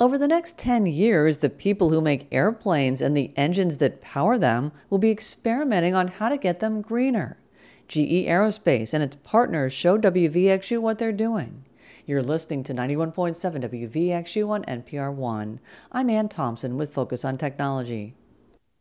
Over the next 10 years, the people who make airplanes and the engines that power them will be experimenting on how to get them greener. GE Aerospace and its partners show WVXU what they're doing. You're listening to 91.7 WVXU on NPR One. I'm Ann Thompson with Focus on Technology.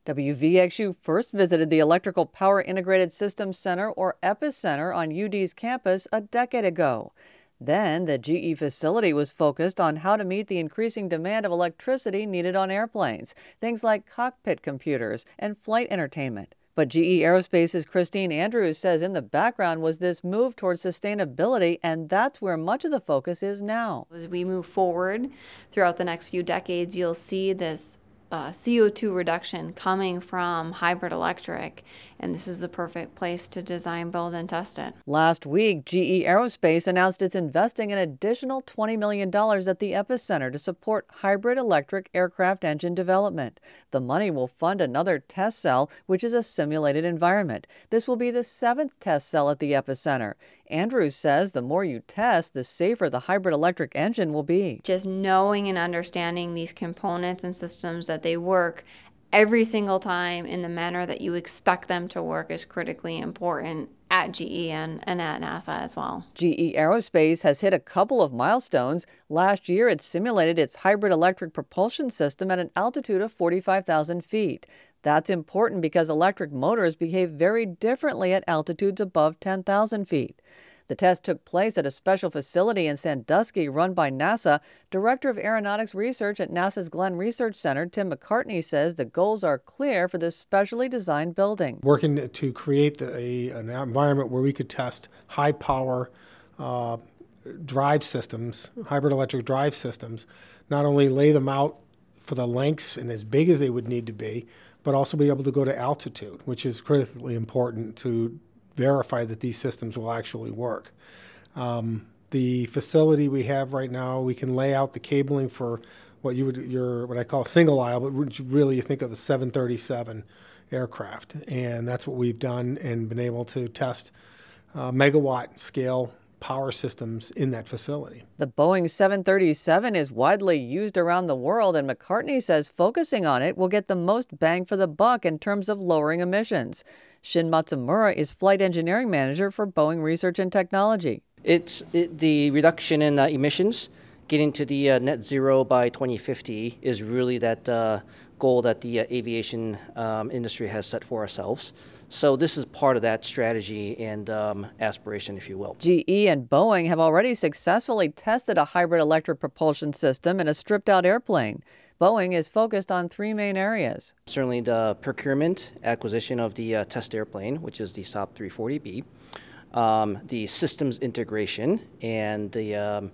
WVXU first visited the Electrical Power Integrated Systems Center, or EPISCenter, on UD's campus a decade ago. Then, the GE facility was focused on how to meet the increasing demand of electricity needed on airplanes, things like cockpit computers and flight entertainment. But GE Aerospace's Christine Andrews says in the background was this move towards sustainability, and that's where much of the focus is now. As we move forward throughout the next few decades, you'll see this uh, CO2 reduction coming from hybrid electric, and this is the perfect place to design, build, and test it. Last week, GE Aerospace announced it's investing an additional $20 million at the EPISCenter to support hybrid electric aircraft engine development. The money will fund another test cell, which is a simulated environment. This will be the seventh test cell at the EPISCenter. Andrews says the more you test, the safer the hybrid electric engine will be. Just knowing and understanding these components and systems that they work every single time in the manner that you expect them to work is critically important at GE and, and at NASA as well. GE Aerospace has hit a couple of milestones. Last year, it simulated its hybrid electric propulsion system at an altitude of 45,000 feet. That's important because electric motors behave very differently at altitudes above 10,000 feet. The test took place at a special facility in Sandusky run by NASA. Director of Aeronautics Research at NASA's Glenn Research Center, Tim McCartney, says the goals are clear for this specially designed building. Working to create the, a, an environment where we could test high power uh, drive systems, hybrid electric drive systems, not only lay them out for the lengths and as big as they would need to be, but also be able to go to altitude, which is critically important to verify that these systems will actually work. Um, the facility we have right now, we can lay out the cabling for what you would your what I call a single aisle, but really you think of a 737 aircraft, and that's what we've done and been able to test uh, megawatt scale power systems in that facility. The Boeing 737 is widely used around the world, and McCartney says focusing on it will get the most bang for the buck in terms of lowering emissions. Shin Matsumura is flight engineering manager for Boeing Research and Technology. It's it, the reduction in uh, emissions, getting to the uh, net zero by 2050 is really that uh, goal that the uh, aviation um, industry has set for ourselves. So this is part of that strategy and um, aspiration, if you will. GE and Boeing have already successfully tested a hybrid electric propulsion system in a stripped out airplane. Boeing is focused on three main areas. Certainly the procurement, acquisition of the uh, test airplane, which is the Saab 340B, um, the systems integration, and the um,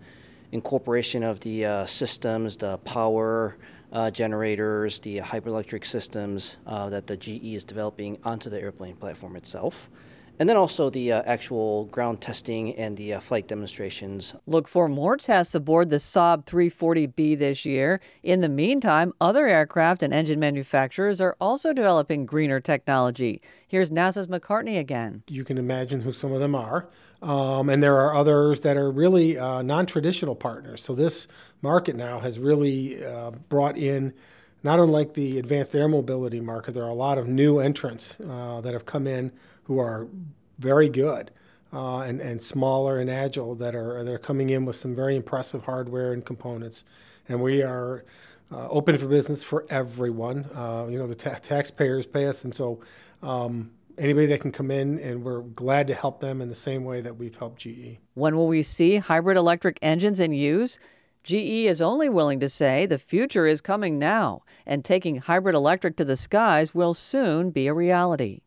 incorporation of the uh, systems, the power, uh, generators, the hybrid electric systems uh, that the GE is developing onto the airplane platform itself. And then also the uh, actual ground testing and the uh, flight demonstrations. Look for more tests aboard the Saab 340B this year. In the meantime, other aircraft and engine manufacturers are also developing greener technology. Here's NASA's McCartney again. You can imagine who some of them are. Um, and there are others that are really uh, non traditional partners. So this market now has really uh, brought in, not unlike the advanced air mobility market, there are a lot of new entrants uh, that have come in who are very good. Uh, and, and smaller and agile that are that are coming in with some very impressive hardware and components, and we are uh, open for business for everyone. Uh, you know, the ta- taxpayers pay us, and so um, anybody that can come in, and we're glad to help them in the same way that we've helped GE. When will we see hybrid electric engines in use? GE is only willing to say the future is coming now, and taking hybrid electric to the skies will soon be a reality.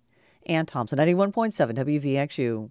Ann Thompson, 91.7 WVXU.